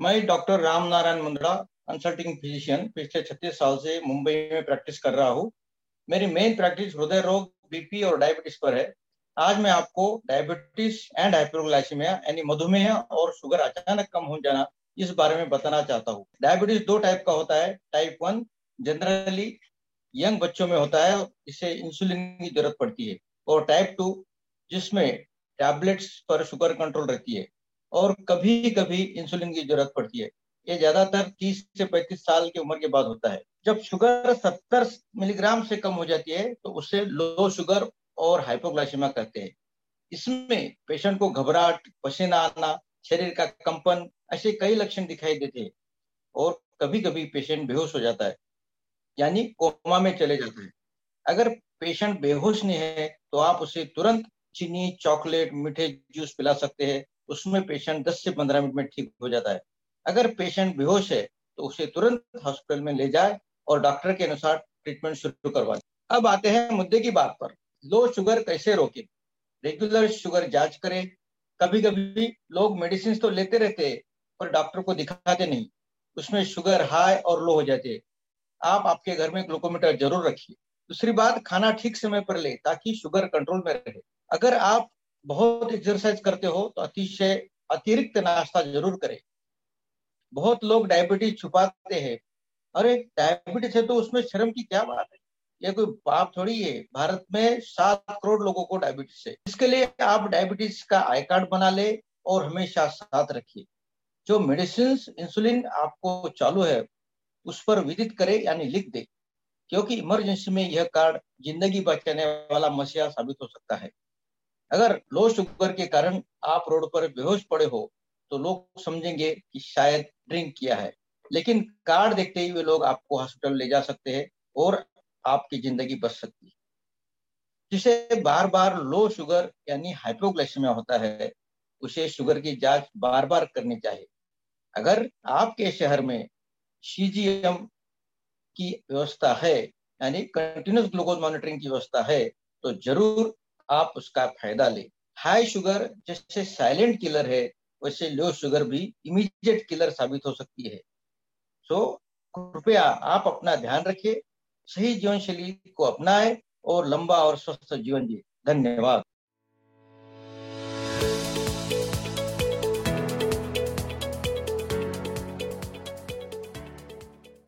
मैं doctor Ram Narayan Mundra consulting physician पिछले 36 साल से मुंबई में प्रैक्टिस कर रहा हूँ। मेरी मेन प्रैक्टिस हृदय रोग बीपी और डायबिटीज़ पर है। आज मैं आपको डायबिटीज़ एंड हाइपरग्लाइसीमिया यानी मधुमेह और शुगर अचानक कम हो जाना, इस बारे में बताना चाहता हूँ। डायबिटीज़ दो टाइप का होता है। टाइप वन जनरली यंग बच्चों में होता है, इसे इंसुलिन की ज़रूरत पड़ती है। और टाइप टू जिसमें टैबलेट्स पर शुगर कंट्रोल रहती है। और कभी कभी इंसुलिन की ज़रूरत पड़ती है। ये ज़्यादातर 30 से 35 साल की उम्र के बाद होता है। जब शुगर 70 मिलीग्राम से कम हो जाती है तो उसे लो शुगर और हाइपोग्लाइसीमिया कहते हैं। इसमें पेशेंट को घबराहट, पसीना आना, शरीर का कंपन ऐसे कई लक्षण दिखाई देते हैं और कभी कभी पेशेंट बेहोश हो जाता है, यानी कोमा में चले जाते हैं। अगर पेशेंट बेहोश नहीं है तो आप उसे तुरंत चीनी चॉकलेट मीठे जूस पिला सकते हैं। उसमें पेशेंट 10 से 15 मिनट में ठीक हो जाता है। अगर पेशेंट बेहोश है तो उसे तुरंत हॉस्पिटल में ले जाए और डॉक्टर के अनुसार ट्रीटमेंट शुरू करवाए अब आते हैं मुद्दे की बात पर। लो शुगर कैसे रोके? रेगुलर शुगर जाँच करें। कभी कभी लोग मेडिसिन तो लेते रहते हैं, पर डॉक्टर को दिखाते नहीं। उसमें शुगर हाई और लो हो जाते आप आपके घर में ग्लूकोमीटर ज़रूर रखिए। दूसरी बात, खाना ठीक समय पर ले ताकि शुगर कंट्रोल में रहे। अगर आप बहुत एक्सरसाइज करते हो तो अतिशय अतिरिक्त नाश्ता ज़रूर करें। बहुत लोग डायबिटीज़ छुपाते हैं। अरे डायबिटीज़ है तो उसमें शर्म की क्या बात है? ये कोई पाप थोड़ी है। भारत में सात करोड़ लोगों को डायबिटीज़ है। इसके लिए आप डायबिटीज़ का आई कार्ड बना ले और हमेशा साथ रखिए। जो मेडिसिन इंसुलिन आपको चालू है, उस पर विदित करे यानी लिख दे। क्योंकि इमरजेंसी में यह कार्ड ज़िंदगी बचाने वाला मसीहा साबित हो सकता है। अगर लो शुगर के कारण आप रोड पर बेहोश पड़े हो तो लोग समझेंगे कि शायद ड्रिंक किया है। लेकिन कार्ड देखते ही वे लोग आपको हॉस्पिटल ले जा सकते हैं और आपकी ज़िंदगी बच सकती है। जिसे बार बार लो शुगर यानी हाइपोग्लाइसेमिया होता है, उसे शुगर की जाँच बार बार करनी चाहिए। अगर आपके शहर में सीजीएम की व्यवस्था है, यानी कंटिन्यूस ग्लूकोज मॉनिटरिंग की व्यवस्था है तो ज़रूर आप उसका फ़ायदा ले। हाई शुगर जैसे साइलेंट किलर है वैसे लो शुगर भी इमीडिएट किलर साबित हो सकती है। सो so, कृपया आप अपना ध्यान रखिए सही जीवन शैली को अपनाएँ और लंबा और स्वस्थ जीवन जी धन्यवाद।